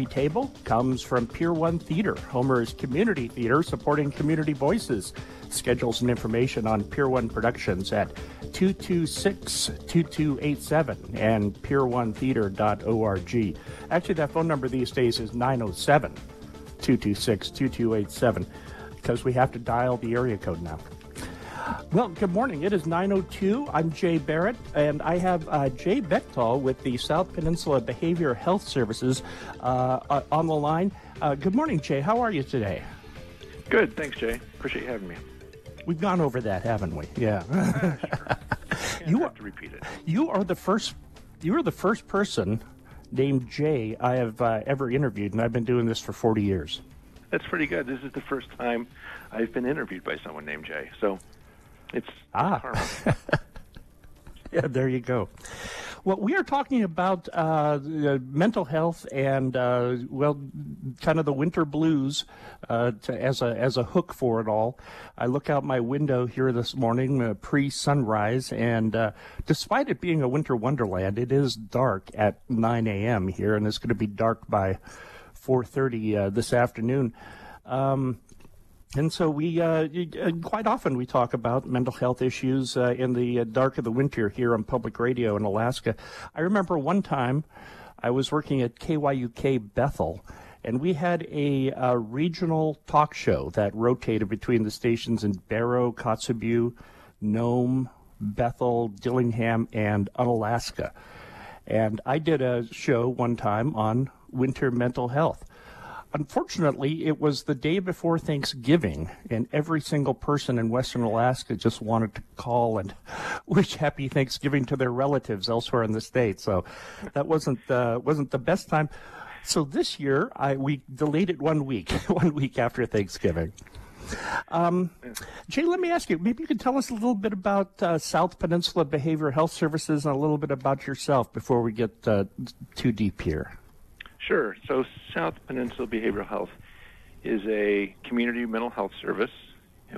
Coffee Table comes from Pier 1 Theater, Homer's community theater supporting community voices. Schedules and information on Pier 1 Productions at 226-2287 and pier1theater.org. Actually, that phone number these days is 907 226 2287 because we have to dial the area code now. Well, good morning. It is 9.02. I'm Jay Barrett, and I have uh, Jay Bechtel with the South Peninsula Behavioral Health Services uh, uh, on the line. Uh, good morning, Jay. How are you today? Good. Thanks, Jay. Appreciate you having me. We've gone over that, haven't we? Yeah. you have to repeat it. You are the first. You are the first person named Jay I have uh, ever interviewed, and I've been doing this for 40 years. That's pretty good. This is the first time I've been interviewed by someone named Jay. So it's ah. yeah, there you go. Well, we are talking about uh, mental health and uh, well, kind of the winter blues uh, to, as a as a hook for it all. I look out my window here this morning, uh, pre sunrise, and uh, despite it being a winter wonderland, it is dark at 9 a.m. here, and it's going to be dark by 4:30 uh, this afternoon. Um, and so we uh, uh, quite often we talk about mental health issues uh, in the uh, dark of the winter here on public radio in Alaska. I remember one time I was working at KYUK Bethel, and we had a, a uh, regional talk show that rotated between the stations in Barrow, Kotzebue, Nome, Bethel, Dillingham, and Unalaska. And I did a show one time on winter mental health. Unfortunately, it was the day before Thanksgiving, and every single person in Western Alaska just wanted to call and wish happy Thanksgiving to their relatives elsewhere in the state. So that wasn't uh, wasn't the best time. So this year, I we delayed it one week, one week after Thanksgiving. Um, Jay, let me ask you. Maybe you could tell us a little bit about uh, South Peninsula Behavioral Health Services and a little bit about yourself before we get uh, too deep here. Sure. So South Peninsula Behavioral Health is a community mental health service.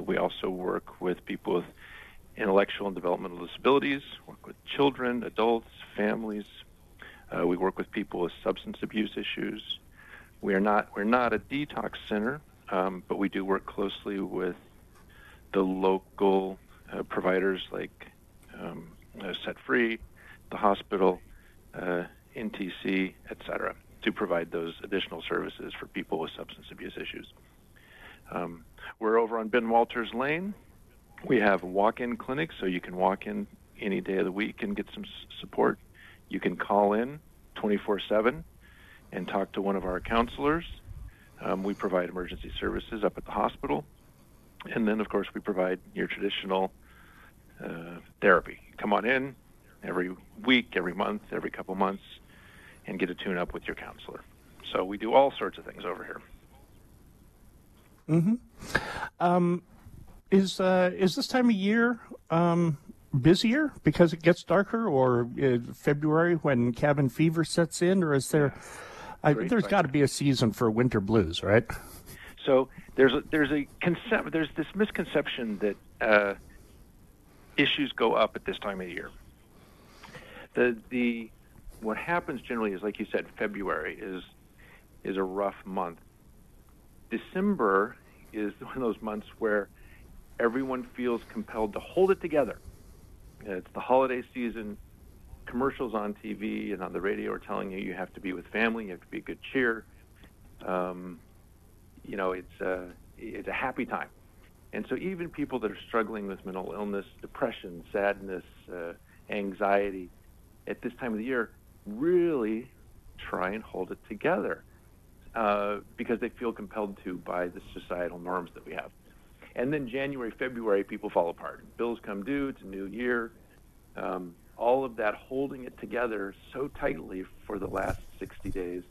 We also work with people with intellectual and developmental disabilities, work with children, adults, families. Uh, we work with people with substance abuse issues. We are not we're not a detox center, um, but we do work closely with the local uh, providers like um, uh, Set Free, the hospital, uh, NTC, etc to provide those additional services for people with substance abuse issues. Um, we're over on Ben Walters Lane. We have walk-in clinics, so you can walk in any day of the week and get some support. You can call in 24/7 and talk to one of our counselors. Um, we provide emergency services up at the hospital, and then of course we provide your traditional uh, therapy. Come on in every week, every month, every couple months and get a tune up with your counselor. So we do all sorts of things over here. Hmm. Um, is uh, is this time of year um, busier because it gets darker, or uh, February when cabin fever sets in, or is there? I, there's got to be a season for winter blues, right? So there's a, there's a concept there's this misconception that uh, issues go up at this time of year. The the what happens generally is, like you said, February is is a rough month. December is one of those months where everyone feels compelled to hold it together. It's the holiday season. Commercials on TV and on the radio are telling you you have to be with family, you have to be good cheer. Um, you know, it's a, it's a happy time. And so even people that are struggling with mental illness, depression, sadness, uh, anxiety, at this time of the year, really try and hold it together uh, because they feel compelled to by the societal norms that we have. And then January, February, people fall apart. Bills come due. It's a new year. Um, all of that holding it together so tightly for the last 60 days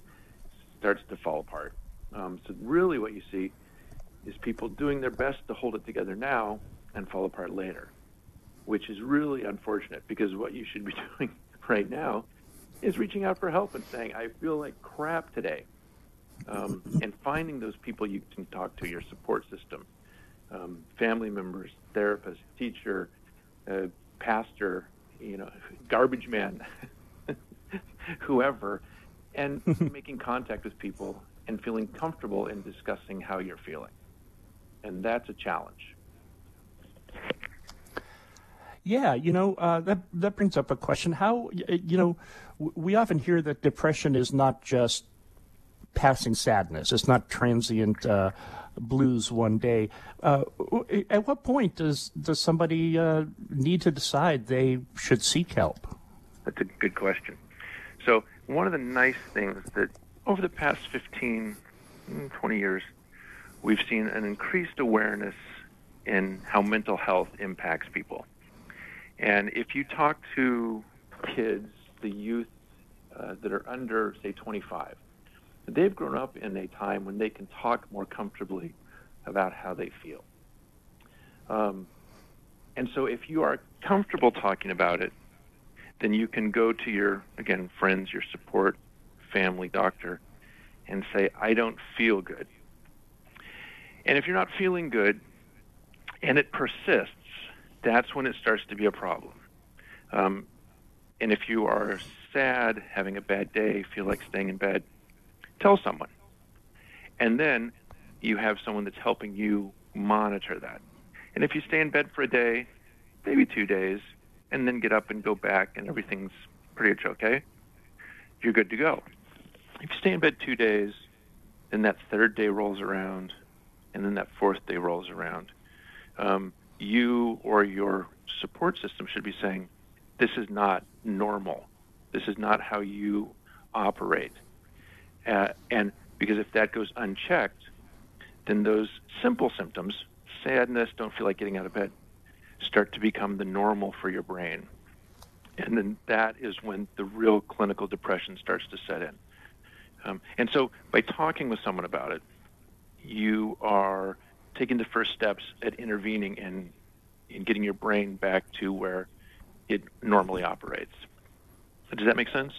starts to fall apart. Um, so really, what you see is people doing their best to hold it together now and fall apart later, which is really unfortunate because what you should be doing right now is reaching out for help and saying, I feel like crap today. Um, and finding those people you can talk to, your support system, um, family members, therapist, teacher, uh, pastor, you know, garbage man, whoever, and making contact with people and feeling comfortable in discussing how you're feeling. And that's a challenge. Yeah, you know uh, that that brings up a question. How you know we often hear that depression is not just passing sadness; it's not transient uh, blues one day. Uh, at what point does does somebody uh, need to decide they should seek help? That's a good question. So one of the nice things that over the past 15, mm, 20 years, we've seen an increased awareness in how mental health impacts people. And if you talk to kids, the youth uh, that are under, say, 25, they've grown up in a time when they can talk more comfortably about how they feel. Um, and so if you are comfortable talking about it, then you can go to your, again, friends, your support, family, doctor, and say, I don't feel good. And if you're not feeling good and it persists, that's when it starts to be a problem. Um, and if you are sad, having a bad day, feel like staying in bed, tell someone. And then you have someone that's helping you monitor that. And if you stay in bed for a day, maybe two days, and then get up and go back and everything's pretty much okay, you're good to go. If you stay in bed two days, then that third day rolls around, and then that fourth day rolls around. Um, you or your support system should be saying, this is not normal. This is not how you operate. Uh, and because if that goes unchecked, then those simple symptoms, sadness, don't feel like getting out of bed, start to become the normal for your brain. And then that is when the real clinical depression starts to set in. Um, and so by talking with someone about it, you are taking the first steps at intervening in, in getting your brain back to where it normally operates. Does that make sense?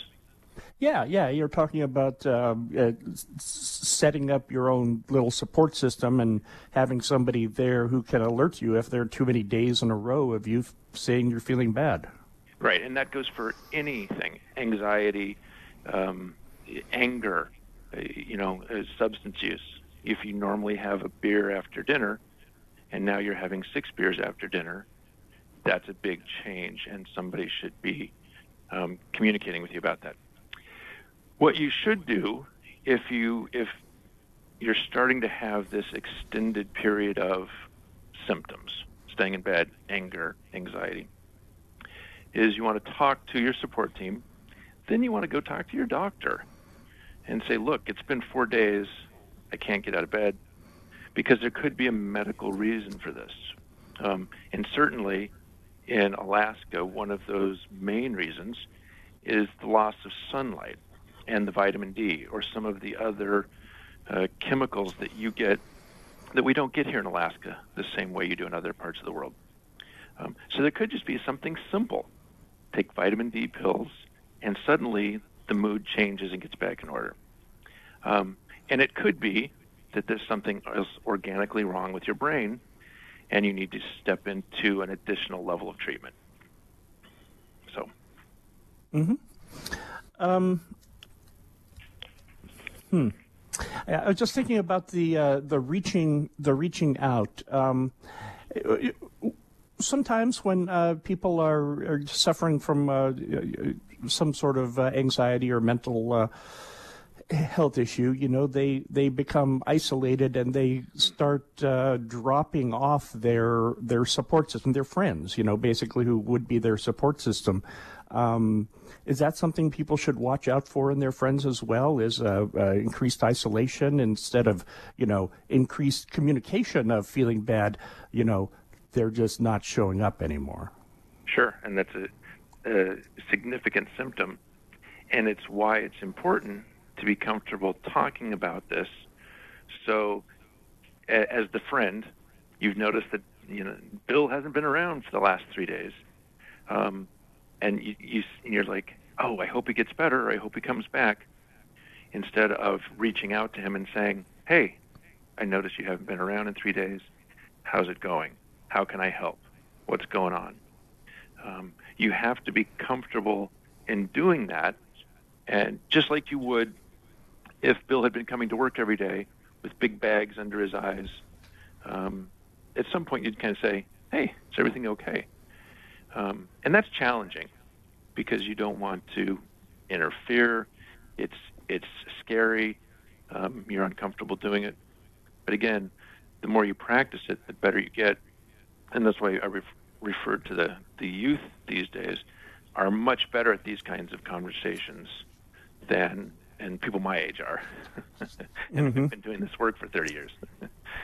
Yeah, yeah. You're talking about uh, uh, setting up your own little support system and having somebody there who can alert you if there are too many days in a row of you saying you're feeling bad. Right, and that goes for anything anxiety, um, anger, uh, you know, uh, substance use. If you normally have a beer after dinner and now you're having six beers after dinner, that's a big change, and somebody should be um, communicating with you about that. What you should do if you if you're starting to have this extended period of symptoms, staying in bed, anger, anxiety, is you want to talk to your support team. Then you want to go talk to your doctor and say, look, it's been four days. I can't get out of bed because there could be a medical reason for this. Um, and certainly in Alaska, one of those main reasons is the loss of sunlight and the vitamin D or some of the other uh, chemicals that you get that we don't get here in Alaska the same way you do in other parts of the world. Um, so there could just be something simple. Take vitamin D pills, and suddenly the mood changes and gets back in order. Um, and it could be that there's something else organically wrong with your brain, and you need to step into an additional level of treatment. So. Hmm. Um, Hmm. I was just thinking about the uh, the reaching the reaching out. Um, sometimes when uh, people are, are, suffering from uh, some sort of uh, anxiety or mental uh, health issue, you know, they they become isolated and they start uh, dropping off their their support system, their friends, you know, basically who would be their support system. Um, is that something people should watch out for in their friends as well? Is uh, uh, increased isolation instead of you know increased communication of feeling bad? You know, they're just not showing up anymore. Sure, and that's a, a significant symptom, and it's why it's important to be comfortable talking about this. So, as the friend, you've noticed that you know Bill hasn't been around for the last three days. Um, and you, you you're like, oh, I hope he gets better. I hope he comes back. Instead of reaching out to him and saying, hey, I noticed you haven't been around in three days. How's it going? How can I help? What's going on? Um, you have to be comfortable in doing that And just like you would if Bill had been coming to work every day with big bags under his eyes, um, at some point you'd kind of say, "Hey, is everything okay?" Um, and that's challenging because you don't want to interfere. It's it's scary. Um, you're uncomfortable doing it. But again, the more you practice it, the better you get. And that's why I ref- refer to the the youth these days are much better at these kinds of conversations than and people my age are. and mm-hmm. I've been doing this work for 30 years.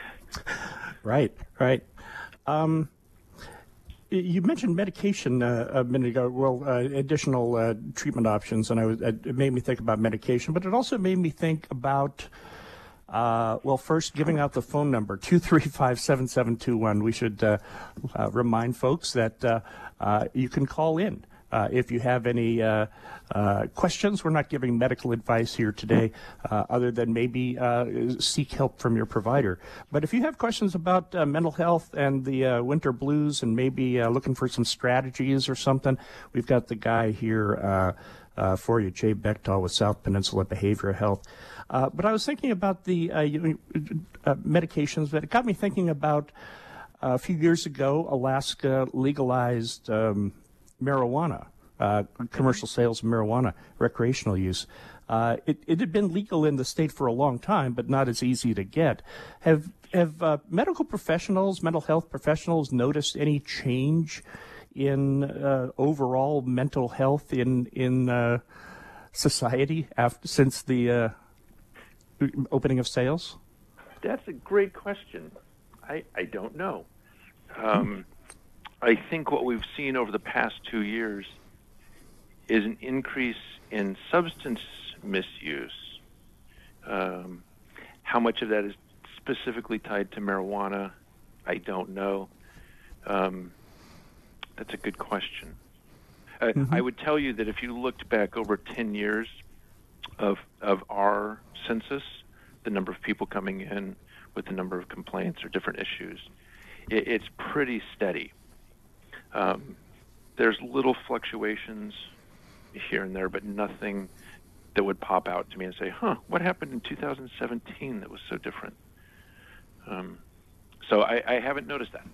right, right. Um, you mentioned medication uh, a minute ago. Well, uh, additional uh, treatment options, and I was, it made me think about medication, but it also made me think about. Uh, well, first, giving out the phone number, two three five seven seven two one. We should uh, uh, remind folks that you can call in uh, if you have any uh, uh, questions, we're not giving medical advice here today, uh, other than maybe uh, seek help from your provider. But if you have questions about uh, mental health and the winter blues, and maybe looking for some strategies or something, we've got the guy here for you, Jay Bechtel with South Peninsula Behavioral Health. but I was thinking about the medications, but it got me thinking about. a few years ago, Alaska legalized um, marijuana, uh, commercial sales of marijuana, recreational use. Uh, it, it, had been legal in the state for a long time, but not as easy to get. Have have uh, medical professionals, mental health professionals, noticed any change in uh, overall mental health in in uh, society after since the uh, opening of sales? That's a great question. I I don't know. Um, I think what we've seen over the past two years is an increase in substance misuse. Um, how much of that is specifically tied to marijuana, I don't know. Um, that's a good question. Uh, mm-hmm. I would tell you that if you looked back over 10 years of, of our census, the number of people coming in with the number of complaints or different issues, it, it's pretty steady. Um, there's little fluctuations here and there, but nothing that would pop out to me and say, "Huh, what happened in 2017 that was so different?" Um, so I, I, haven't noticed that.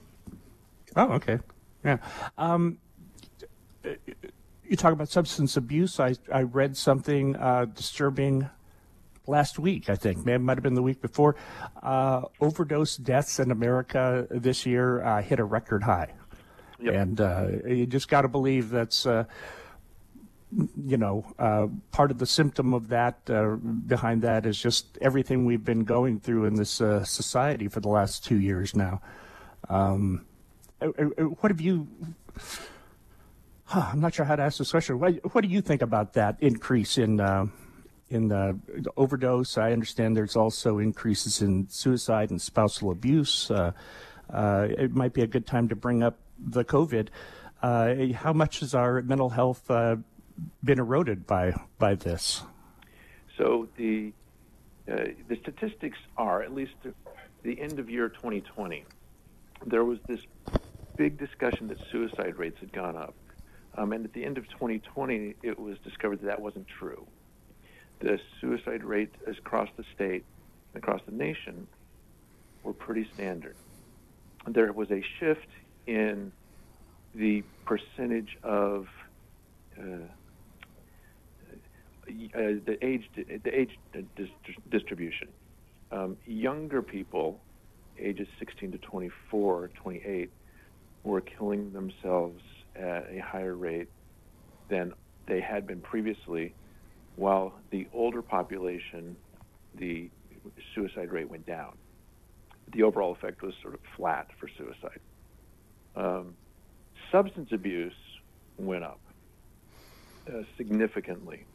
Oh, okay, yeah. Um, you talk about substance abuse. I I read something uh, disturbing last week. I think it might have been the week before. Uh, overdose deaths in America this year uh, hit a record high. Yep. And uh, you just got to believe that's, uh, you know, uh, part of the symptom of that, uh, behind that is just everything we've been going through in this uh, society for the last two years now. Um, uh, what have you. Huh, I'm not sure how to ask this question. What, what do you think about that increase in in the overdose? I understand there's also increases in suicide and spousal abuse. Uh, uh, it might be a good time to bring up the COVID, uh, how much has our mental health uh, been eroded by by this? So the uh, the statistics are at least the end of year 2020. There was this big discussion that suicide rates had gone up, um, and at the end of 2020, it was discovered that that wasn't true. The suicide rates across the state, across the nation, were pretty standard. There was a shift in the percentage of uh, uh, the age the age distribution. Um, younger people, ages 16 to 24, 28, were killing themselves at a higher rate than they had been previously, while the older population, the suicide rate went down. The overall effect was sort of flat for suicide. Um, substance abuse went up uh, significantly.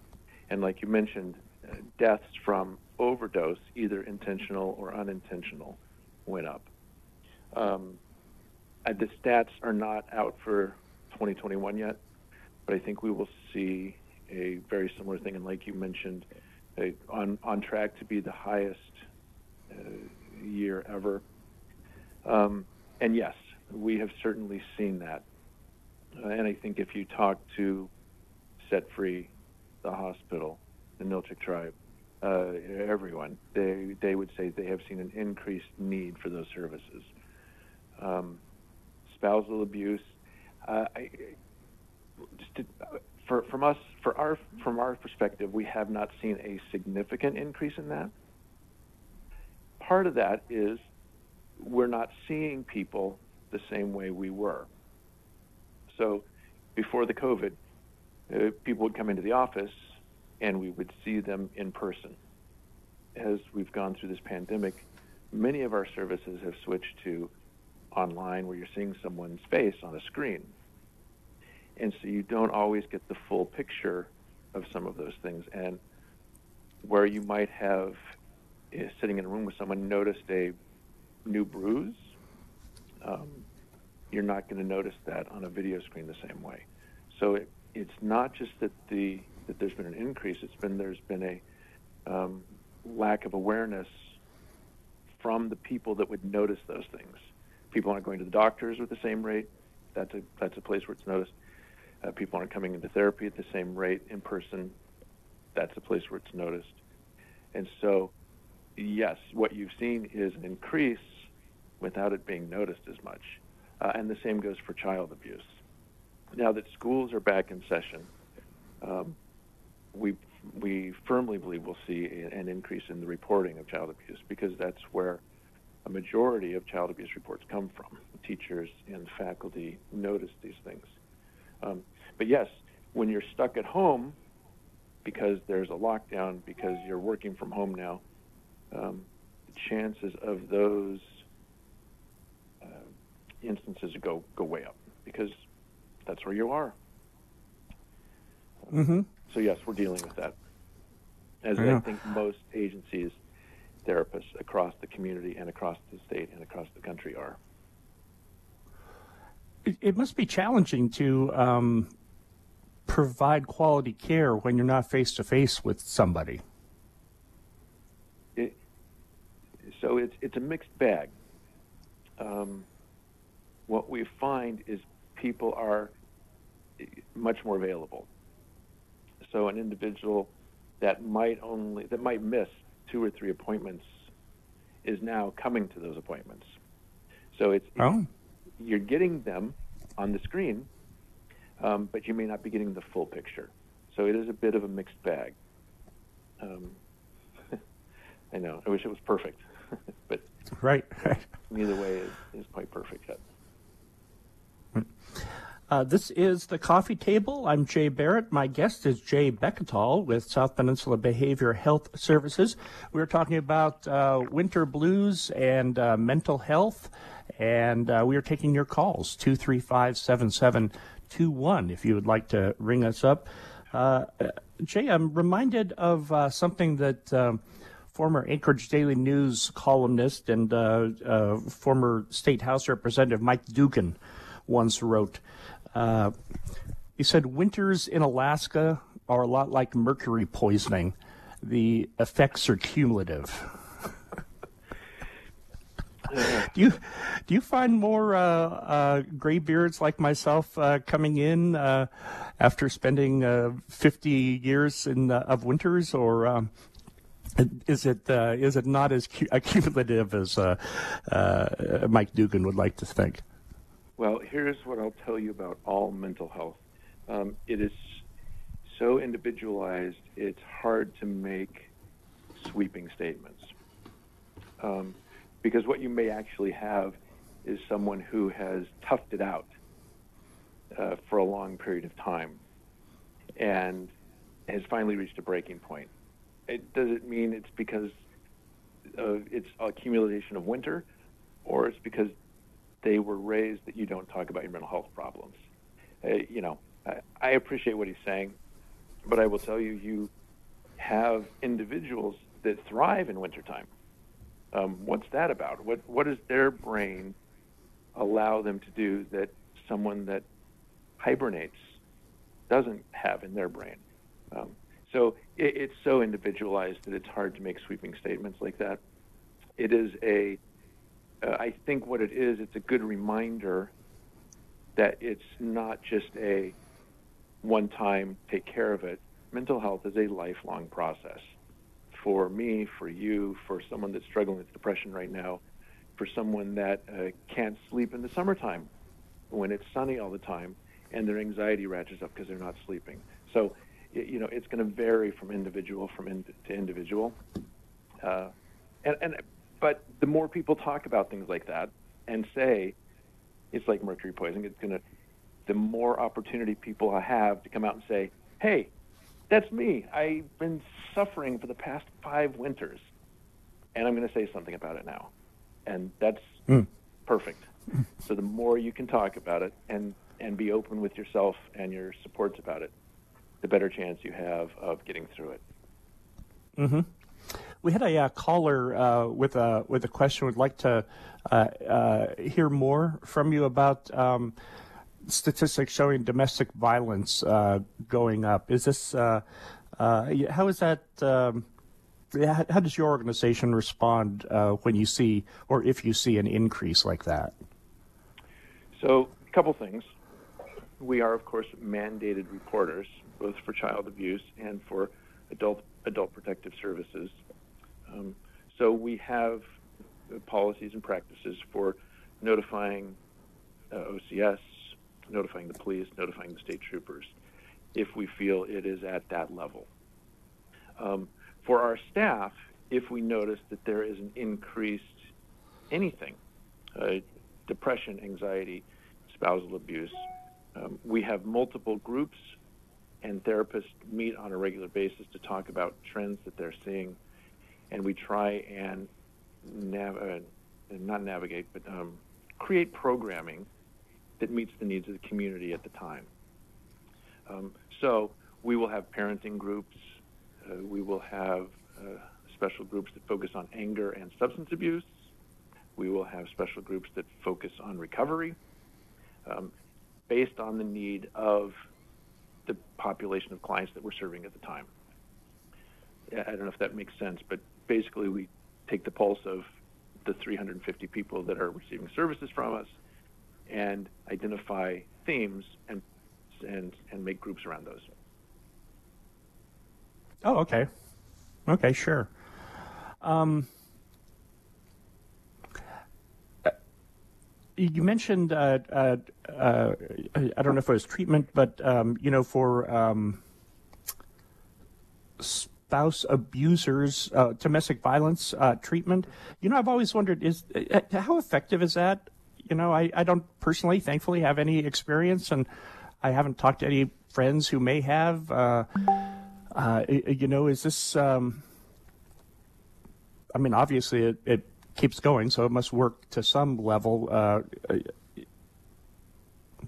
And like you mentioned, uh, deaths from overdose, either intentional or unintentional, went up. Um, uh, the stats are not out for 2021 yet, but I think we will see a very similar thing. And like you mentioned, a, on on track to be the highest uh, year ever. Um, and yes, we have certainly seen that. Uh, and I think if you talk to set free the hospital, the Nilchik tribe, uh, everyone, they they would say they have seen an increased need for those services. Um, spousal abuse, uh, I, to, for from us, for our from our perspective, we have not seen a significant increase in that. Part of that is we're not seeing people the same way we were. So, before the COVID, uh, people would come into the office and we would see them in person. As we've gone through this pandemic, many of our services have switched to online where you're seeing someone's face on a screen. And so you don't always get the full picture of some of those things. And where you might have, uh, sitting in a room with someone, noticed a new bruise, um, you're not going to notice that on a video screen the same way. So it, it's not just that the that there's been an increase. It's been there's been a um, lack of awareness from the people that would notice those things. People aren't going to the doctors at the same rate. That's a that's a place where it's noticed. Uh, people aren't coming into therapy at the same rate in person. That's a place where it's noticed. And so, yes, what you've seen is an increase without it being noticed as much. Uh, and the same goes for child abuse. Now that schools are back in session, um, we we firmly believe we'll see an increase in the reporting of child abuse because that's where a majority of child abuse reports come from. Teachers and faculty notice these things. Um, but yes, when you're stuck at home because there's a lockdown, because you're working from home now, um, the chances of those instances go go way up because that's where you are. Mm-hmm. So yes, we're dealing with that, as yeah. I think most agencies, therapists across the community and across the state and across the country are. It, it must be challenging to um, provide quality care when you're not face to face with somebody. It, so it's it's a mixed bag. Um, what we find is people are much more available. So an individual that might only that might miss two or three appointments is now coming to those appointments. So it's, oh. you're getting them on the screen, um, but you may not be getting the full picture. So it is a bit of a mixed bag. Um, I know. I wish it was perfect, but right, right. Neither way is, is quite perfect yet. Uh, this is the coffee table. I'm Jay Barrett. My guest is Jay Bechtel with South Peninsula Behavior Health Services. We're talking about uh, winter blues and uh, mental health, and uh, we are taking your calls 235 7721 if you would like to ring us up. Uh, Jay, I'm reminded of uh, something that. Um, former Anchorage Daily News columnist and former State House Representative Mike Doogan once wrote. Uh, he said winters in Alaska are a lot like mercury poisoning. The effects are cumulative. do you do you find more uh, uh, graybeards like myself uh, coming in uh, after spending uh, 50 years in uh, of winters, or um, is it is it not as cu- accumulative as Mike Doogan would like to think? Well, here's what I'll tell you about all mental health. Um, it is so individualized, it's hard to make sweeping statements. Um, because what you may actually have is someone who has toughed it out uh, for a long period of time and has finally reached a breaking point. It, does it mean it's because of its accumulation of winter, or it's because they were raised that you don't talk about your mental health problems. Uh, you know, I, I appreciate what he's saying, but I will tell you, you have individuals that thrive in wintertime. Um, what's that about? What what does their brain allow them to do that someone that hibernates doesn't have in their brain? Um, so it, it's so individualized that it's hard to make sweeping statements like that. It is a uh, I think what it is, it's a good reminder that it's not just a one time take care of it, mental health is a lifelong process. For me, for you, for someone that's struggling with depression right now, for someone that uh, can't sleep in the summertime when it's sunny all the time and their anxiety ratchets up because they're not sleeping. So, you know, it's going to vary from individual from in, to individual. Uh, and, and but the more people talk about things like that and say it's like mercury poisoning, it's going to the more opportunity people have to come out and say, "Hey, that's me. I've been suffering for the past five winters, and I'm going to say something about it now," and that's mm. perfect. So the more you can talk about it and and be open with yourself and your supports about it, the better chance you have of getting through it. Mm-hmm. We had a uh, caller uh, with a with a question. We'd like to uh, uh hear more from you about um, statistics showing domestic violence uh, going up. Is this how is that? Um, how does your organization respond when you see, or if you see, an increase like that? So, a couple things. We are, of course, mandated reporters, both for child abuse and for adult adult protective services. Um, so we have policies and practices for notifying uh, OCS, notifying the police, notifying the state troopers, if we feel it is at that level. Um, for our staff, if we notice that there is an increased anything, uh, depression, anxiety, spousal abuse, um, we have multiple groups and therapists meet on a regular basis to talk about trends that they're seeing, and we try and nav- uh, not navigate, but um, create programming that meets the needs of the community at the time. Um, so we will have parenting groups. Uh, we will have uh, special groups that focus on anger and substance abuse. We will have special groups that focus on recovery um, based on the need of the population of clients that we're serving at the time. I don't know if that makes sense, but basically we take the pulse of the 350 people that are receiving services from us and identify themes and and and make groups around those. Oh, okay, okay, sure. Um, you mentioned uh, uh, uh, I don't know if it was treatment, but um, you know for um, spouse abusers, uh, domestic violence uh, treatment. You know, I've always wondered is uh, how effective is that? You know, I, I don't personally, thankfully, have any experience, and I haven't talked to any friends who may have. you know, is this? Um, I mean, obviously, it, it keeps going, so it must work to some level. Uh,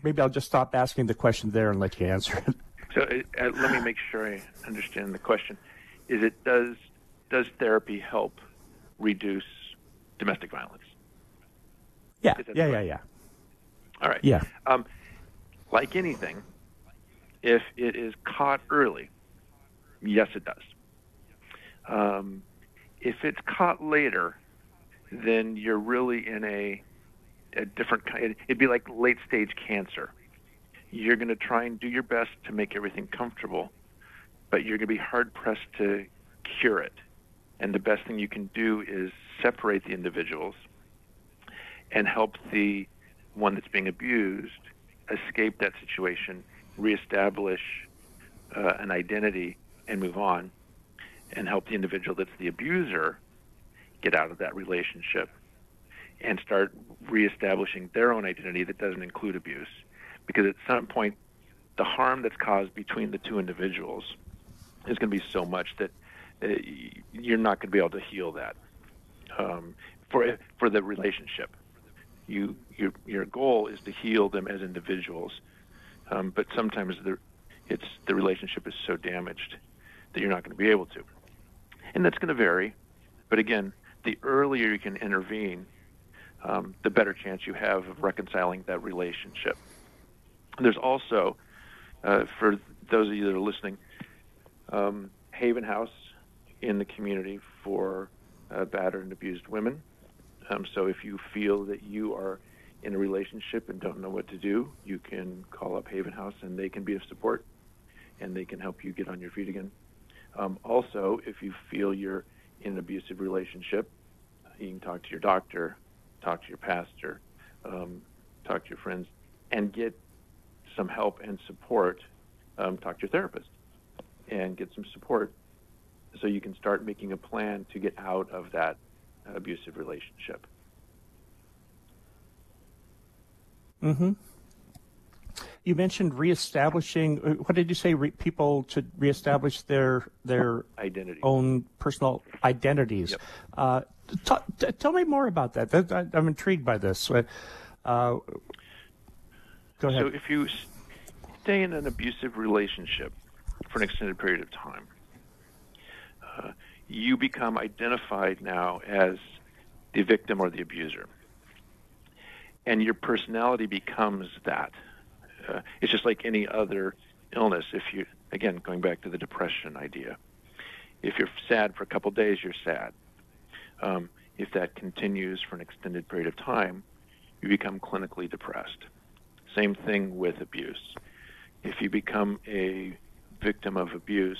maybe I'll just stop asking the question there and let you answer it. So uh, let me make sure I understand the question. Is it does does therapy help reduce domestic violence? Yeah, yeah, yeah, yeah. All right. Yeah. Um, like anything, if it is caught early, yes, it does. Um, if it's caught later, then you're really in a a different kind. It'd be like late stage cancer. You're going to try and do your best to make everything comfortable, but you're going to be hard pressed to cure it. And the best thing you can do is separate the individuals and help the one that's being abused escape that situation, reestablish uh, an identity, and move on, and help the individual that's the abuser get out of that relationship and start reestablishing their own identity that doesn't include abuse. Because at some point, the harm that's caused between the two individuals is going to be so much that uh, you're not going to be able to heal that um, for for the relationship. You your your goal is to heal them as individuals, um, but sometimes the it's the relationship is so damaged that you're not going to be able to, and that's going to vary. But again, the earlier you can intervene, um, the better chance you have of reconciling that relationship. There's also, uh, for those of you that are listening, um, Haven House in the community for uh, battered and abused women. Um, so if you feel that you are in a relationship and don't know what to do, you can call up Haven House and they can be of support. and they can help you get on your feet again. Um, also, if you feel you're in an abusive relationship, you can talk to your doctor, talk to your pastor, um, talk to your friends, and get some help and support. Um, talk to your therapist and get some support so you can start making a plan to get out of that abusive relationship. Mm-hmm. You mentioned reestablishing. uh, What did you say? Re- people to reestablish their their Identity. own personal identities. Yep. Uh, t- t- tell me more about that. that I, I'm intrigued by this. Uh, uh, go ahead. So if you stay in an abusive relationship for an extended period of time, uh, you become identified now as the victim or the abuser. And your personality becomes that. Uh, it's just like any other illness. If you, again, going back to the depression idea, if you're sad for a couple days, you're sad. Um, if that continues for an extended period of time, you become clinically depressed. Same thing with abuse. If you become a victim of abuse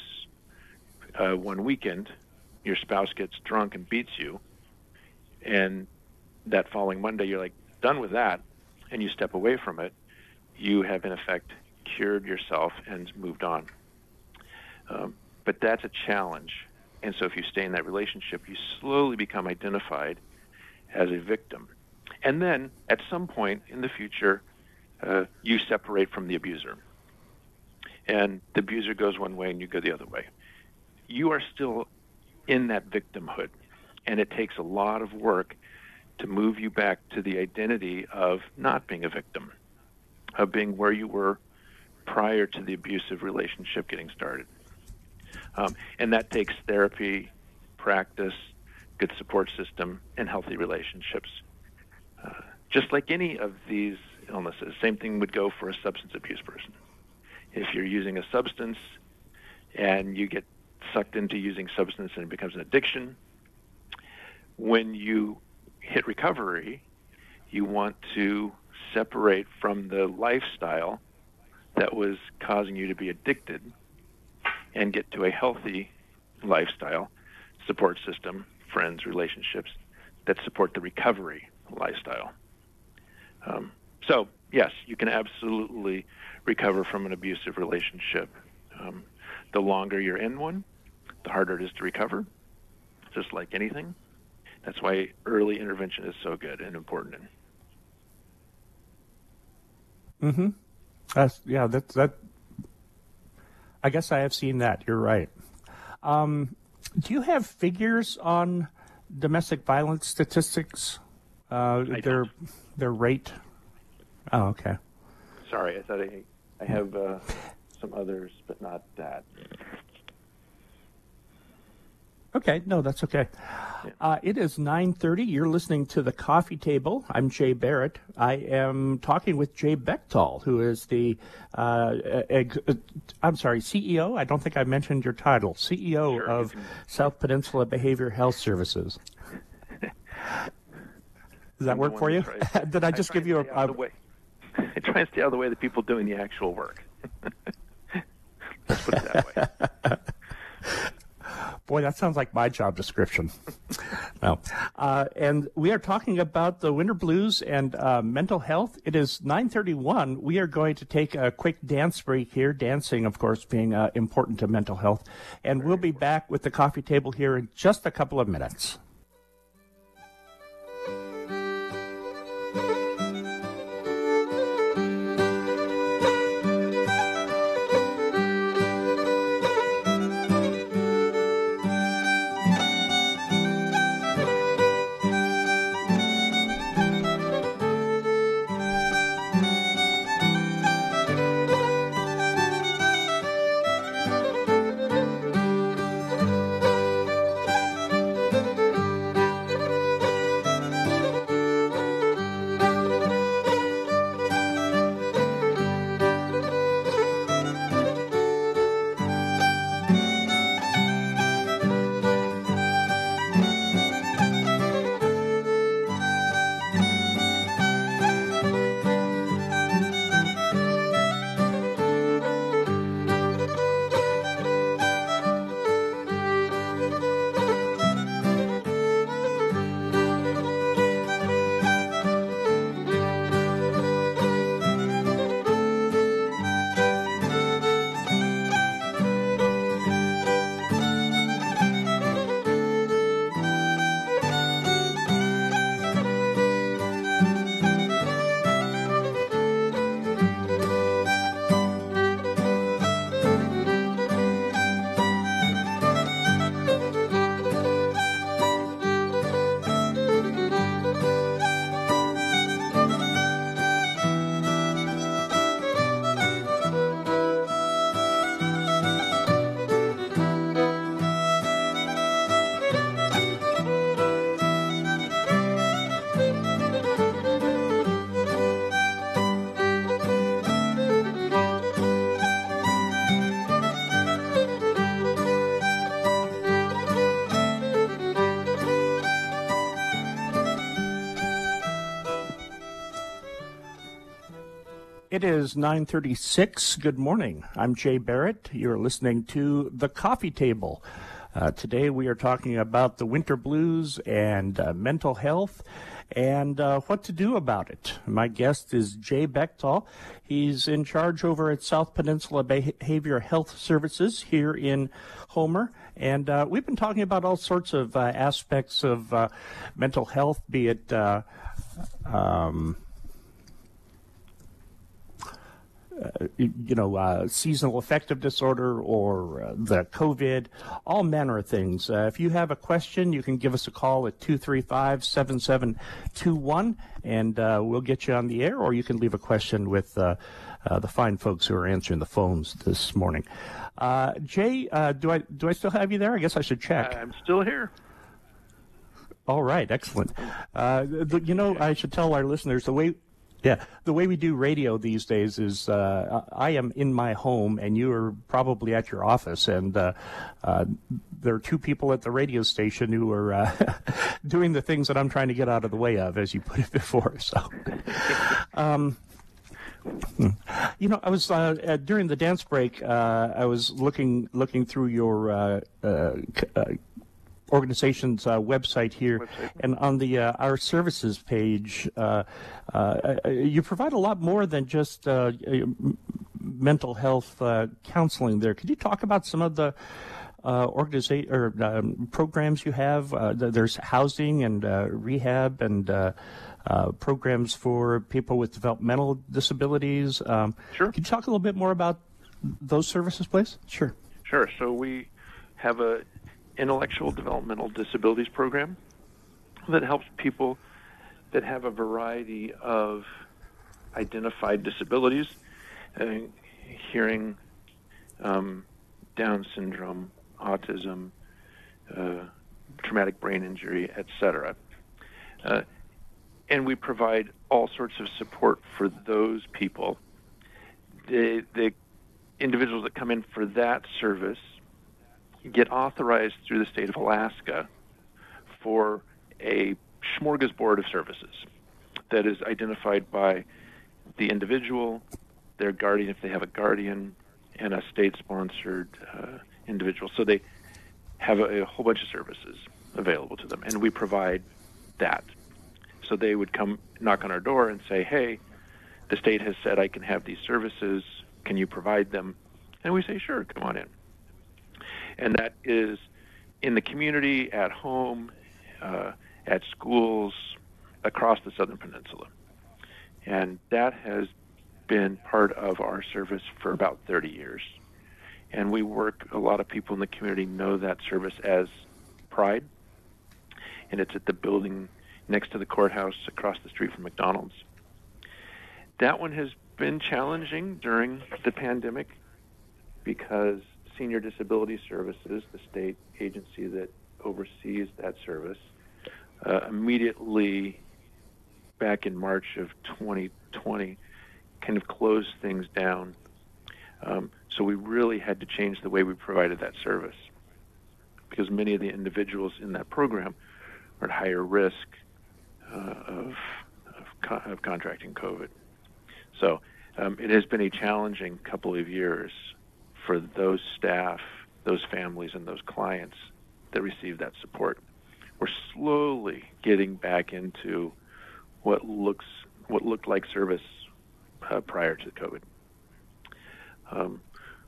uh, one weekend, your spouse gets drunk and beats you, and that following Monday you're like done with that, and you step away from it, you have in effect cured yourself and moved on. Um, but that's a challenge, and so if you stay in that relationship, you slowly become identified as a victim, and then at some point in the future, uh, you separate from the abuser, and the abuser goes one way and you go the other way. You are still in that victimhood, and it takes a lot of work to move you back to the identity of not being a victim, of being where you were prior to the abusive relationship getting started. Um, and that takes therapy, practice, good support system, and healthy relationships. Uh, just like any of these illnesses, same thing would go for a substance abuse person. If you're using a substance and you get sucked into using substance and it becomes an addiction, when you hit recovery, you want to separate from the lifestyle that was causing you to be addicted and get to a healthy lifestyle, support system, friends, relationships that support the recovery lifestyle. Um, so, yes, you can absolutely recover from an abusive relationship. Um, the longer you're in one, the harder it is to recover, just like anything. That's why early intervention is so good and important. Mm-hmm. That's, yeah, that's that. I guess I have seen that. You're right. Um, do you have figures on domestic violence statistics? Uh, their don't. their rate. Oh, okay. Sorry, I thought I, I have uh, some others, but not that. Okay, no, that's okay. Yeah. Uh, it is 9.30. You're listening to The Coffee Table. I'm Jay Barrett. I am talking with Jay Bechtel, who is the, uh, ex- I'm sorry, CEO? I don't think I mentioned your title. CEO Sure, of South Peninsula Behavior Health Services. Does that I'm work for you? Did I I just try give you a, a way. I try and stay out of the way of the people doing the actual work. Let's put it that way. Boy, that sounds like my job description. no. Uh, and we are talking about the winter blues and uh, mental health. It is 9:31. We are going to take a quick dance break here. Dancing, of course, being uh, important to mental health. And we'll be back with the coffee table here in just a couple of minutes. It is 9:36. Good morning. I'm Jay Barrett. You're listening to The Coffee Table. Uh, today we are talking about the winter blues and uh, mental health and uh, what to do about it. My guest is Jay Bechtel. He's in charge over at South Peninsula Behavioral Health Services here in Homer. And uh, we've been talking about all sorts of uh, aspects of uh, mental health, be it um, uh, you know, uh, seasonal affective disorder or uh, the COVID, all manner of things. Uh, if you have a question, you can give us a call at 235 7721 and uh, we'll get you on the air, or you can leave a question with uh, the fine folks who are answering the phones this morning. Jay, do I do I still have you there? I guess I should check. I'm still here. All right, excellent. The, you know, I should tell our listeners the way yeah, the way we do radio these days is uh, I am in my home and you are probably at your office, and uh, uh, there are two people at the radio station who are uh, doing the things that I'm trying to get out of the way of, as you put it before. So. Um, you know, I was uh, uh, during the dance break. Uh, I was looking looking through your uh, uh, organization's uh, website here, website. and on the uh, our services page, uh, uh you provide a lot more than just uh, mental health uh, counseling. There, could you talk about some of the organization or um, programs you have? there's housing and rehab and. programs for people with developmental disabilities. Um, sure. Can you talk a little bit more about those services, please? Sure. Sure. So we have a intellectual developmental disabilities program that helps people that have a variety of identified disabilities, uh, hearing, um, Down syndrome, autism, uh, traumatic brain injury, etc. Uh, and we provide all sorts of support for those people. The, the individuals that come in for that service get authorized through the state of Alaska for a smorgasbord of services that is identified by the individual, their guardian if they have a guardian, and a state-sponsored uh, individual. So they have a, a, whole bunch of services available to them, and we provide that. So they would come knock on our door and say, "Hey, the state has said I can have these services. Can you provide them?" And we say, "Sure, come on in." And that is in the community, at home, uh, at schools across the Southern Peninsula. And that has been part of our service for about 30 years. And we work, a lot of people in the community know that service as Pride. And it's at the building next to the courthouse across the street from McDonald's. That one has been challenging during the pandemic because Senior Disability Services, the state agency that oversees that service, uh, immediately back in March of 2020 kind of closed things down. Um, so we really had to change the way we provided that service because many of the individuals in that program are at higher risk uh, of, of, of, contracting COVID. So um, it has been a challenging couple of years for those staff, those families, and those clients that receive that support. We're slowly getting back into what looks what looked like service uh, prior to COVID. Um,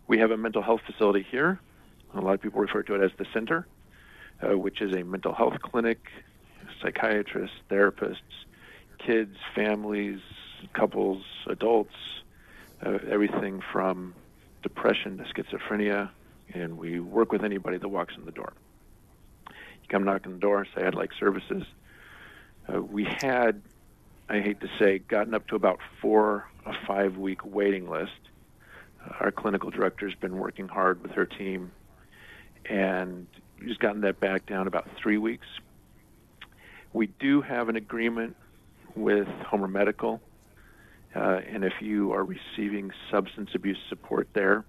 we have a mental health facility here. A lot of people refer to it as the center, uh, which is a mental health clinic, psychiatrists, therapists, kids, families, couples, adults, uh, everything from depression schizophrenia, and we work with anybody that walks in the door. You come knock on the door, say, I'd like services. Uh, we had, I hate to say, gotten up to about four a five week waiting list. Uh, our clinical director has been working hard with her team, and just gotten that back down about three weeks. We do have an agreement with Homer Medical uh, and if you are receiving substance abuse support there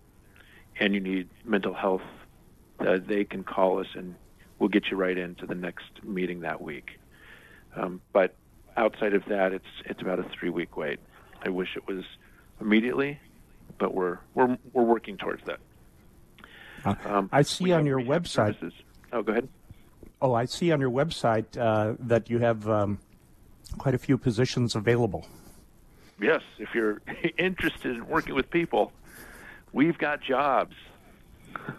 and you need mental health, uh, they can call us and we'll get you right into the next meeting that week. Um, but outside of that, it's it's about a three week wait. I wish it was immediately, but we're we're we're working towards that. Uh, um, I see on your website. Services. Oh, go ahead. Oh, I see on your website uh, that you have um, quite a few positions available. Yes, if you're interested in working with people, we've got jobs.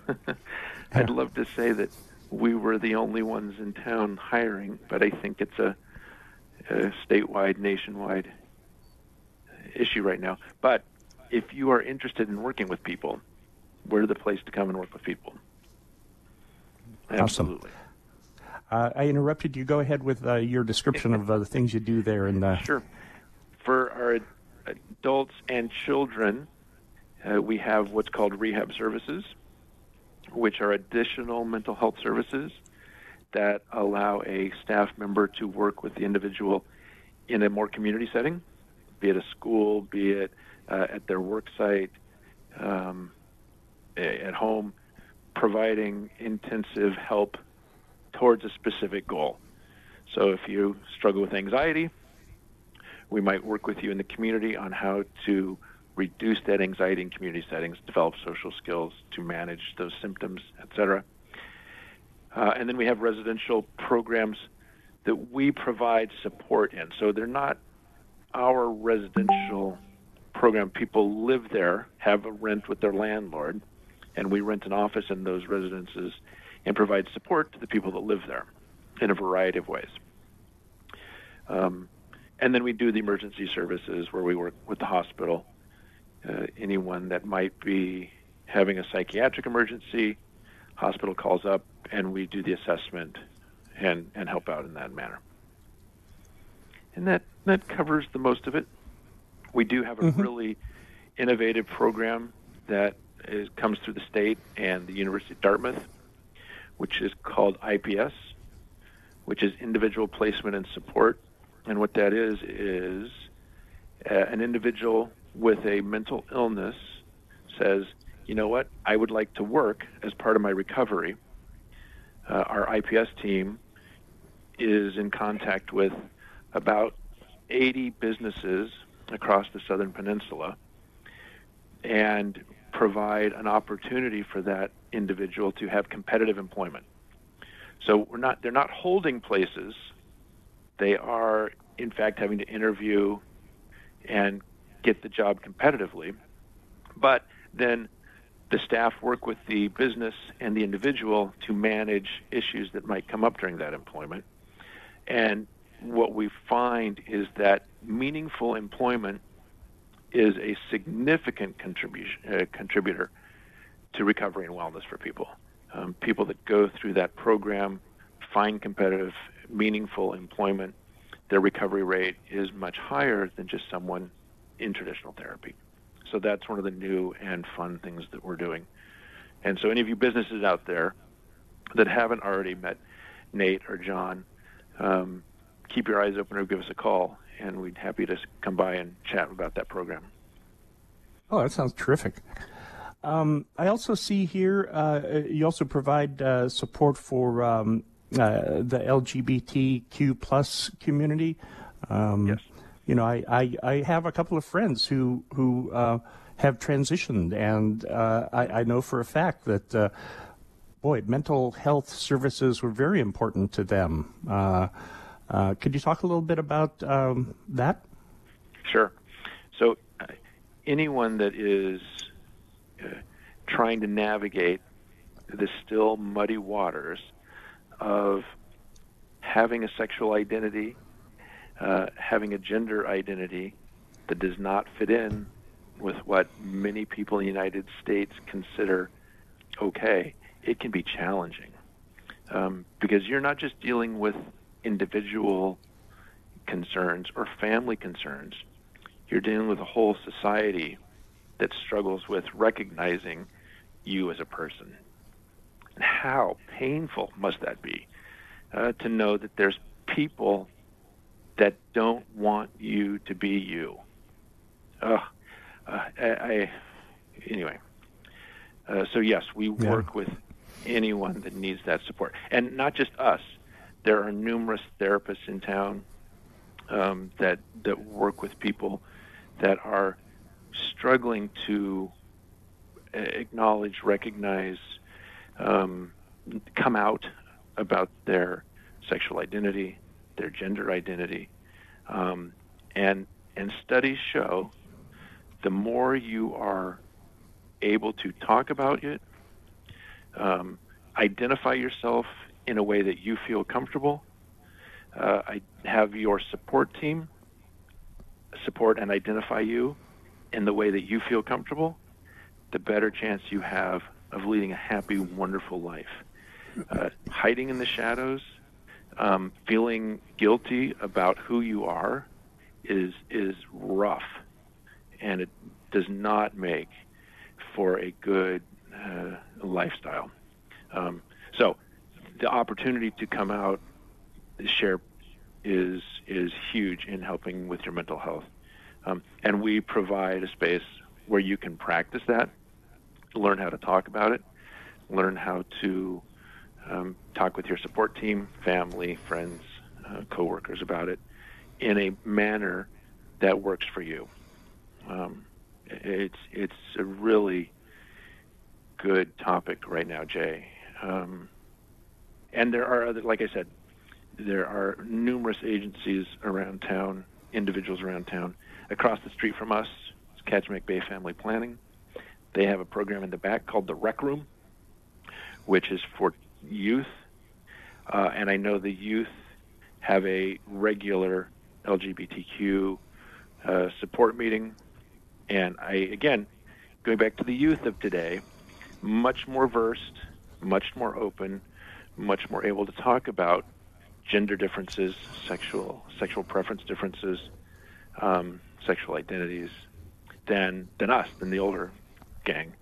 I'd love to say that we were the only ones in town hiring, but I think it's a, a statewide, nationwide issue right now. But if you are interested in working with people, we're the place to come and work with people. Absolutely. Awesome. Uh, I interrupted you. Go ahead with uh, your description of uh, the things you do there. And sure, for our adults and children, uh, we have what's called rehab services, which are additional mental health services that allow a staff member to work with the individual in a more community setting, be it a school, be it uh, at their work site, um, at home, providing intensive help towards a specific goal. So if you struggle with anxiety, we might work with you in the community on how to reduce that anxiety in community settings, develop social skills to manage those symptoms, etc. Uh, and then we have residential programs that we provide support in. So they're not our residential program. People live there, have a rent with their landlord, and we rent an office in those residences and provide support to the people that live there in a variety of ways. Um, and then we do the emergency services where we work with the hospital. Uh, anyone that might be having a psychiatric emergency, hospital calls up and we do the assessment and, and help out in that manner. And that, that covers the most of it. We do have a mm-hmm. really innovative program that is, comes through the state and the University of Dartmouth which is called IPS, which is individual placement and support. And what that is is uh, an individual with a mental illness says, you know what, I would like to work as part of my recovery. Uh, our IPS team is in contact with about 80 businesses across the Southern Peninsula and provide an opportunity for that individual to have competitive employment. So we're not they're not holding places. They are in fact having to interview and get the job competitively. But then the staff work with the business and the individual to manage issues that might come up during that employment. And what we find is that meaningful employment is a significant contribution, uh, contributor to recovery and wellness for people. Um, people that go through that program find competitive, meaningful employment. Their recovery rate is much higher than just someone in traditional therapy. So that's one of the new and fun things that we're doing. And so, any of you businesses out there that haven't already met Nate or John, um, keep your eyes open or give us a call, and we'd happy to come by and chat about that program. Oh, that sounds terrific. Um, I also see here uh, you also provide uh, support for um, the LGBTQ plus community. Um, yes. You know, I, I, I, have a couple of friends who who uh, have transitioned, and uh, I, I, know for a fact that uh, boy, mental health services were very important to them. could you talk a little bit about um, that? Sure. So, anyone that is uh, trying to navigate the still muddy waters of having a sexual identity, uh, having a gender identity that does not fit in with what many people in the United States consider okay, it can be challenging um, because you're not just dealing with individual concerns or family concerns. You're dealing with a whole society that struggles with recognizing you as a person. How painful must that be uh, to know that there's people that don't want you to be you? Uh, I, I, anyway. Uh, so yes, we yeah. work with anyone that needs that support, and not just us. There are numerous therapists in town um, that that work with people that are struggling to uh, acknowledge, recognize, um, come out about their sexual identity, their gender identity, um, and and studies show the more you are able to talk about it, um, identify yourself in a way that you feel comfortable. Uh, I have your support team support and identify you in the way that you feel comfortable, the better chance you have of leading a happy, wonderful life. Uh, hiding in the shadows, um, feeling guilty about who you are, is is rough, and it does not make for a good uh, lifestyle. Um, so, the opportunity to come out, share, is is huge in helping with your mental health, um, and we provide a space where you can practice that, learn how to talk about it, learn how to um, talk with your support team, family, friends, uh, coworkers about it in a manner that works for you. Um, it's it's a really good topic right now, Jay. Um, and there are other, like I said, there are numerous agencies around town, individuals around town. Across the street from us, it's Kachemak Bay Family Planning. They have a program in the back called the Rec Room, which is for youth. Uh, and I know the youth have a regular LGBTQ uh, support meeting. And I, again, going back to the youth of today, much more versed, much more open, much more able to talk about gender differences, sexual sexual preference differences, um, sexual identities, than than us, than the older gang.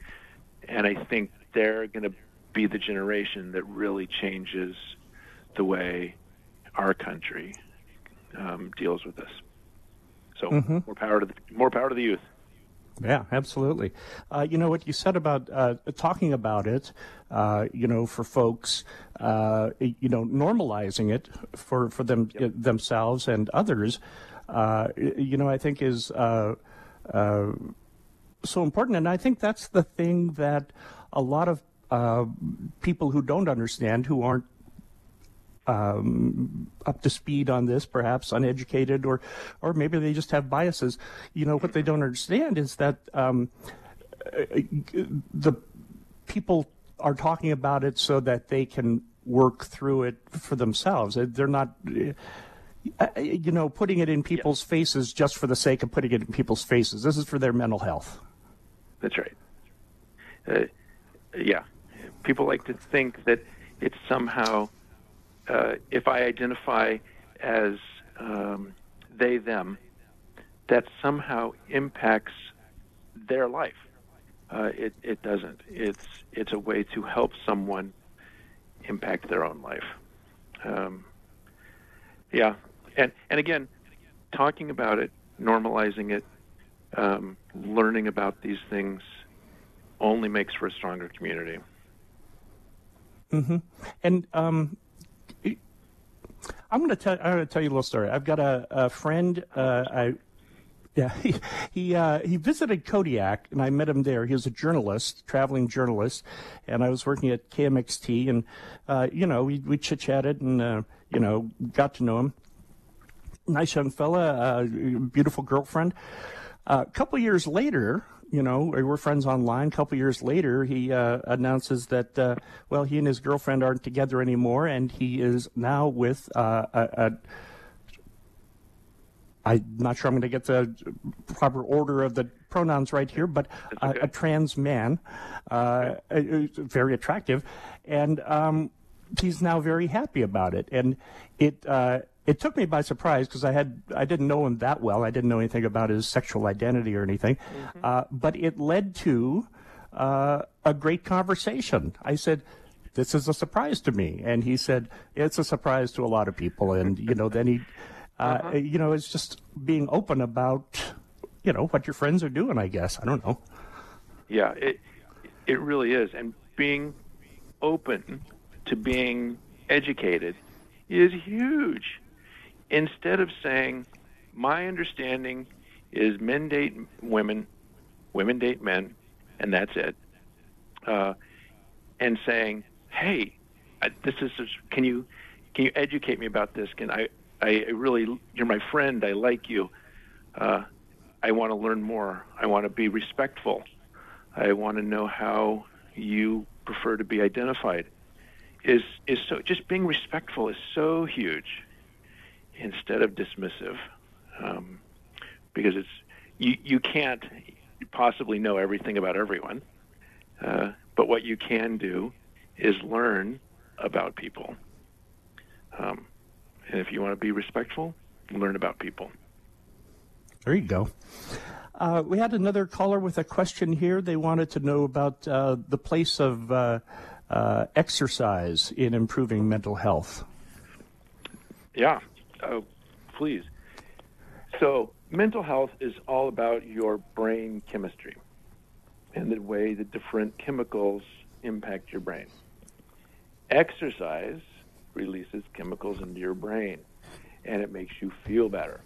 And I think they're going to be the generation that really changes the way our country um, deals with this. So mm-hmm. more power to the, more power to the youth. Yeah, absolutely. Uh, you know what you said about uh, talking about it. Uh, you know, for folks, uh, you know, normalizing it for for them yep. themselves and others. Uh, you know, I think is uh, so important, and I think that's the thing that a lot of people who don't understand, who aren't um, up to speed on this, perhaps uneducated, or or maybe they just have biases. You know, what they don't understand is that um, the people are talking about it so that they can work through it for themselves. They're not. Uh, you know, putting it in people's yeah. faces just for the sake of putting it in people's faces. This is for their mental health. That's right. Uh, yeah. People like to think that it's somehow uh, if I identify as um, they them, that somehow impacts their life. Uh, it it doesn't. It's it's a way to help someone impact their own life. Um, yeah, and and again, talking about it, normalizing it, um, learning about these things, only makes for a stronger community. Mm-hmm. And um, I'm going to tell. I'm going to tell you a little story. I've got a, a friend. Uh, I yeah, he he, uh, he visited Kodiak, and I met him there. He was a journalist, traveling journalist, and I was working at KMXT, and uh, you know we we chit chatted and uh, you know got to know him. Nice young fella, uh, beautiful girlfriend. Uh, a couple years later, you know, we're friends online. A couple years later, he uh, announces that, uh, well, he and his girlfriend aren't together anymore, and he is now with uh, a, a I'm not sure I'm going to get the proper order of the pronouns right here, but okay. a, a, trans man, uh, okay. very attractive, and um, he's now very happy about it. And it uh, it took me by surprise because I had I didn't know him that well. I didn't know anything about his sexual identity or anything, mm-hmm. uh, but it led to uh, a great conversation. I said. This is a surprise to me, and he said it's a surprise to a lot of people. And you know, then he, uh, uh-huh. you know, it's just being open about, you know, what your friends are doing. I guess I don't know. Yeah, it it really is, and being open to being educated is huge instead of saying, my understanding is men date women women date men, and that's it. Uh, and saying, "Hey, I, this is can you can you educate me about this? Can I I really you're my friend. I like you. Uh, I want to learn more. I want to be respectful. I want to know how you prefer to be identified." Is is so just being respectful is so huge instead of dismissive, um, because it's you you can't possibly know everything about everyone, uh, but what you can do is learn about people. Um, and if you want to be respectful, learn about people. There you go. Uh, we had another caller with a question here. They wanted to know about uh, the place of uh, uh exercise in improving mental health. Yeah, oh, please. So, mental health is all about your brain chemistry and the way the different chemicals impact your brain. Exercise releases chemicals into your brain and it makes you feel better.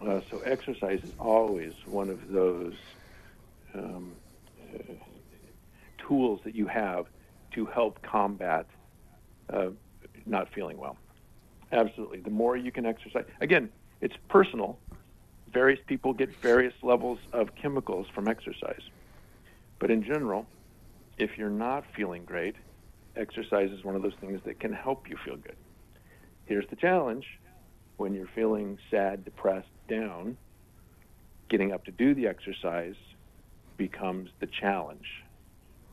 Uh, so, exercise is always one of those um, uh, tools that you have to help combat uh, not feeling well. Absolutely. The more you can exercise, again, it's personal. Various people get various levels of chemicals from exercise. But in general, if you're not feeling great, exercise is one of those things that can help you feel good. Here's the challenge when you're feeling sad, depressed, down, getting up to do the exercise becomes the challenge.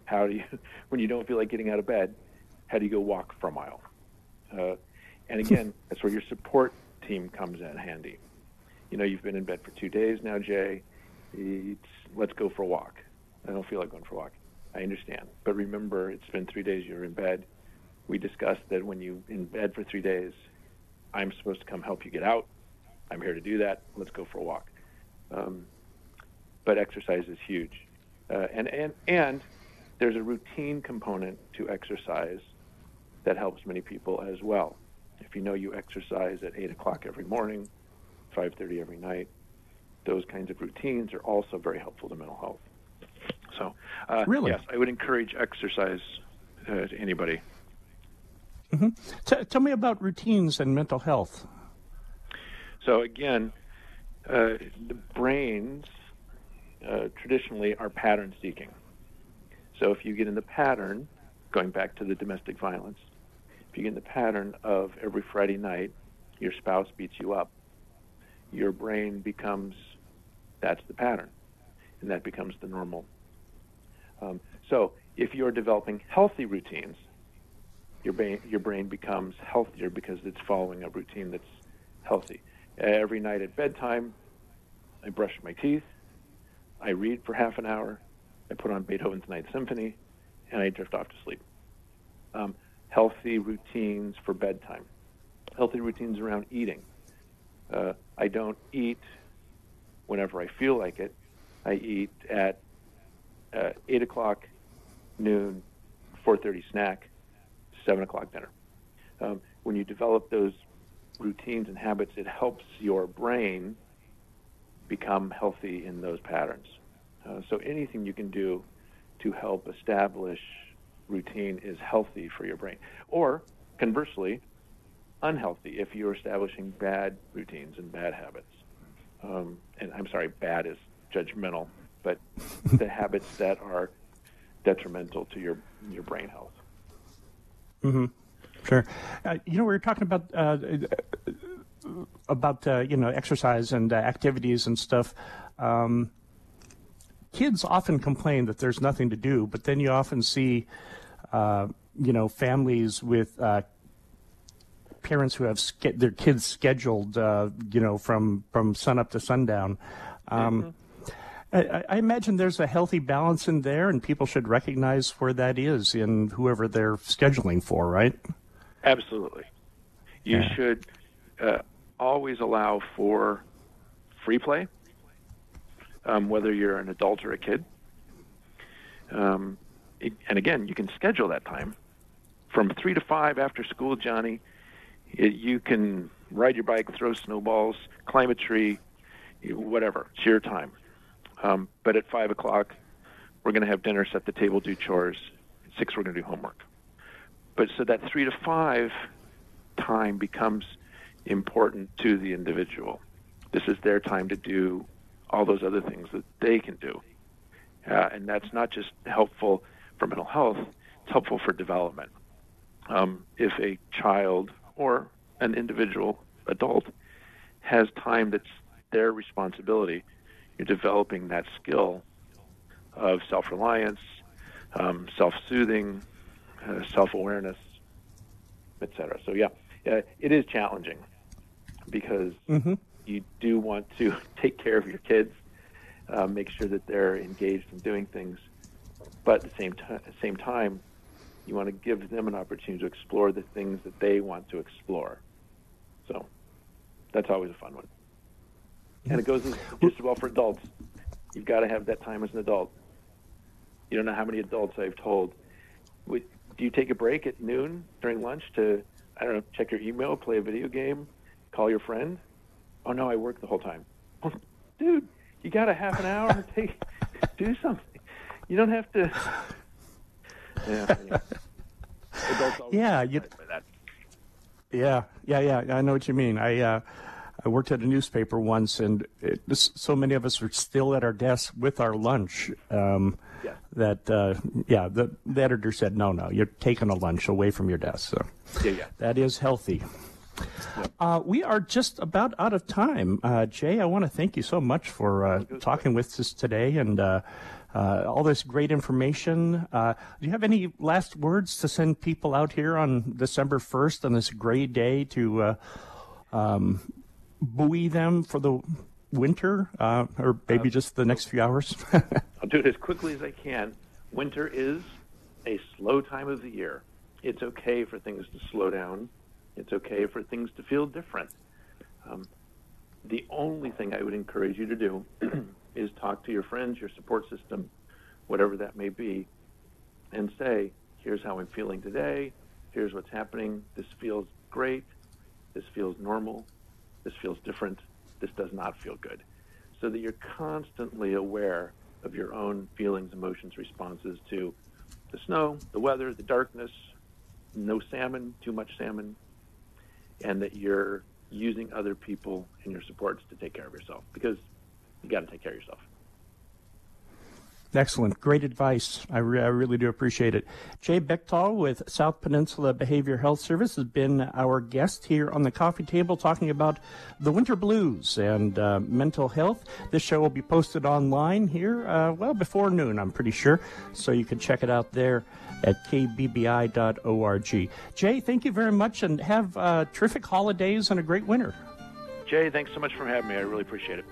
How do you, when you don't feel like getting out of bed, how do you go walk for a mile? Uh, and again, that's where your support team comes in handy. You know, you've been in bed for two days now, Jay. It's, let's go for a walk. I don't feel like going for a walk. I understand. But remember, it's been three days you're in bed. We discussed that when you're in bed for three days, I'm supposed to come help you get out. I'm here to do that. Let's go for a walk. Um, but exercise is huge. Uh, and, and, and there's a routine component to exercise that helps many people as well. If you know you exercise at 8 o'clock every morning, 5.30 every night, those kinds of routines are also very helpful to mental health. So, uh, really? yes, I would encourage exercise uh, to anybody. Mm-hmm. T- tell me about routines and mental health. So, again, uh, the brains uh, traditionally are pattern seeking. So, if you get in the pattern, going back to the domestic violence, you get in the pattern of every Friday night, your spouse beats you up, your brain becomes that's the pattern, and that becomes the normal. Um, so if you're developing healthy routines, your brain your brain becomes healthier because it's following a routine that's healthy. Every night at bedtime, I brush my teeth, I read for half an hour, I put on Beethoven's Ninth Symphony, and I drift off to sleep. Um, healthy routines for bedtime, healthy routines around eating. Uh, I don't eat whenever I feel like it. I eat at uh, 8 o'clock, noon, 4.30 snack, 7 o'clock dinner. Um, when you develop those routines and habits, it helps your brain become healthy in those patterns. Uh, so anything you can do to help establish routine is healthy for your brain. Or conversely, unhealthy if you're establishing bad routines and bad habits. Um, and I'm sorry, bad is judgmental, but the habits that are detrimental to your your brain health. Mm-hmm. Sure. Uh, you know, we were talking about uh, about uh, you know exercise and uh, activities and stuff. Um, kids often complain that there's nothing to do, but then you often see uh, you know, families with uh, parents who have their kids scheduled, uh, you know, from from sunup to sundown. Um, mm-hmm. I, I, imagine there's a healthy balance in there, and people should recognize where that is in whoever they're scheduling for, right? Absolutely. You yeah. should uh, always allow for free play, um, whether you're an adult or a kid. Um, and again, you can schedule that time from three to five after school, Johnny. It, you can ride your bike, throw snowballs, climb a tree, whatever. It's your time. Um, but at five o'clock, we're going to have dinner, set the table, do chores. At six, we're going to do homework. But so that three to five time becomes important to the individual. This is their time to do all those other things that they can do. Uh, and that's not just helpful for mental health, it's helpful for development. Um, if a child or an individual adult has time that's their responsibility, you're developing that skill of self reliance, um, self soothing, uh, self awareness, etc. So, yeah, uh, it is challenging because Mm-hmm. you do want to take care of your kids, uh, make sure that they're engaged in doing things, but at the same, ti- same time, you want to give them an opportunity to explore the things that they want to explore. So that's always a fun one. And it goes just as well for adults. You've got to have that time as an adult. You don't know how many adults I've told. "Would- Do you take a break at noon during lunch to, I don't know, check your email, play a video game, call your friend? Oh no, I work the whole time. Dude, you got a half an hour to take, do something. You don't have to. Yeah. Anyway. Adults always Yeah, you- by that. Yeah, yeah, yeah. I know what you mean. I uh, I worked at a newspaper once, and it, so many of us are still at our desks with our lunch. Um, Yeah. That uh, yeah, the, the editor said, no, no, you're taking a lunch away from your desk. So Yeah, yeah. that is healthy. Uh, we are just about out of time. Uh, Jay, I want to thank you so much for uh, talking with us today and uh, uh, all this great information. Uh, do you have any last words to send people out here on December 1st on this great day to uh, um, buoy them for the winter uh, or maybe just the next few hours? I'll do it as quickly as I can. Winter is a slow time of the year. It's okay for things to slow down. It's okay for things to feel different. Um, the only thing I would encourage you to do is talk to your friends, your support system, whatever that may be, and say, here's how I'm feeling today. Here's what's happening. This feels great. This feels normal. This feels different. This does not feel good. So that you're constantly aware of your own feelings, emotions, responses to the snow, the weather, the darkness, no salmon, too much salmon, and that you're using other people and your supports to take care of yourself because you got to take care of yourself. Excellent. Great advice. I, re- I really do appreciate it. Jay Bechtel with South Peninsula Behavior Health Service has been our guest here on the coffee table talking about the winter blues and uh, mental health. This show will be posted online here, uh, well, before noon, I'm pretty sure. So you can check it out there at kbbi.org. Jay, thank you very much and have uh, terrific holidays and a great winter. Jay, thanks so much for having me. I really appreciate it.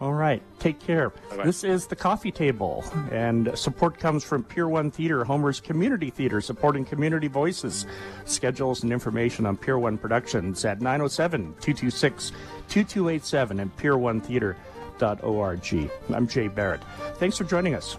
All right. Take care. Bye-bye. This is the Coffee Table, and support comes from Pier 1 Theater, Homer's Community Theater, supporting community voices. Schedules and information on Pier 1 Productions at 907 226 2287 and pier1theater.org. I'm Jay Barrett. Thanks for joining us.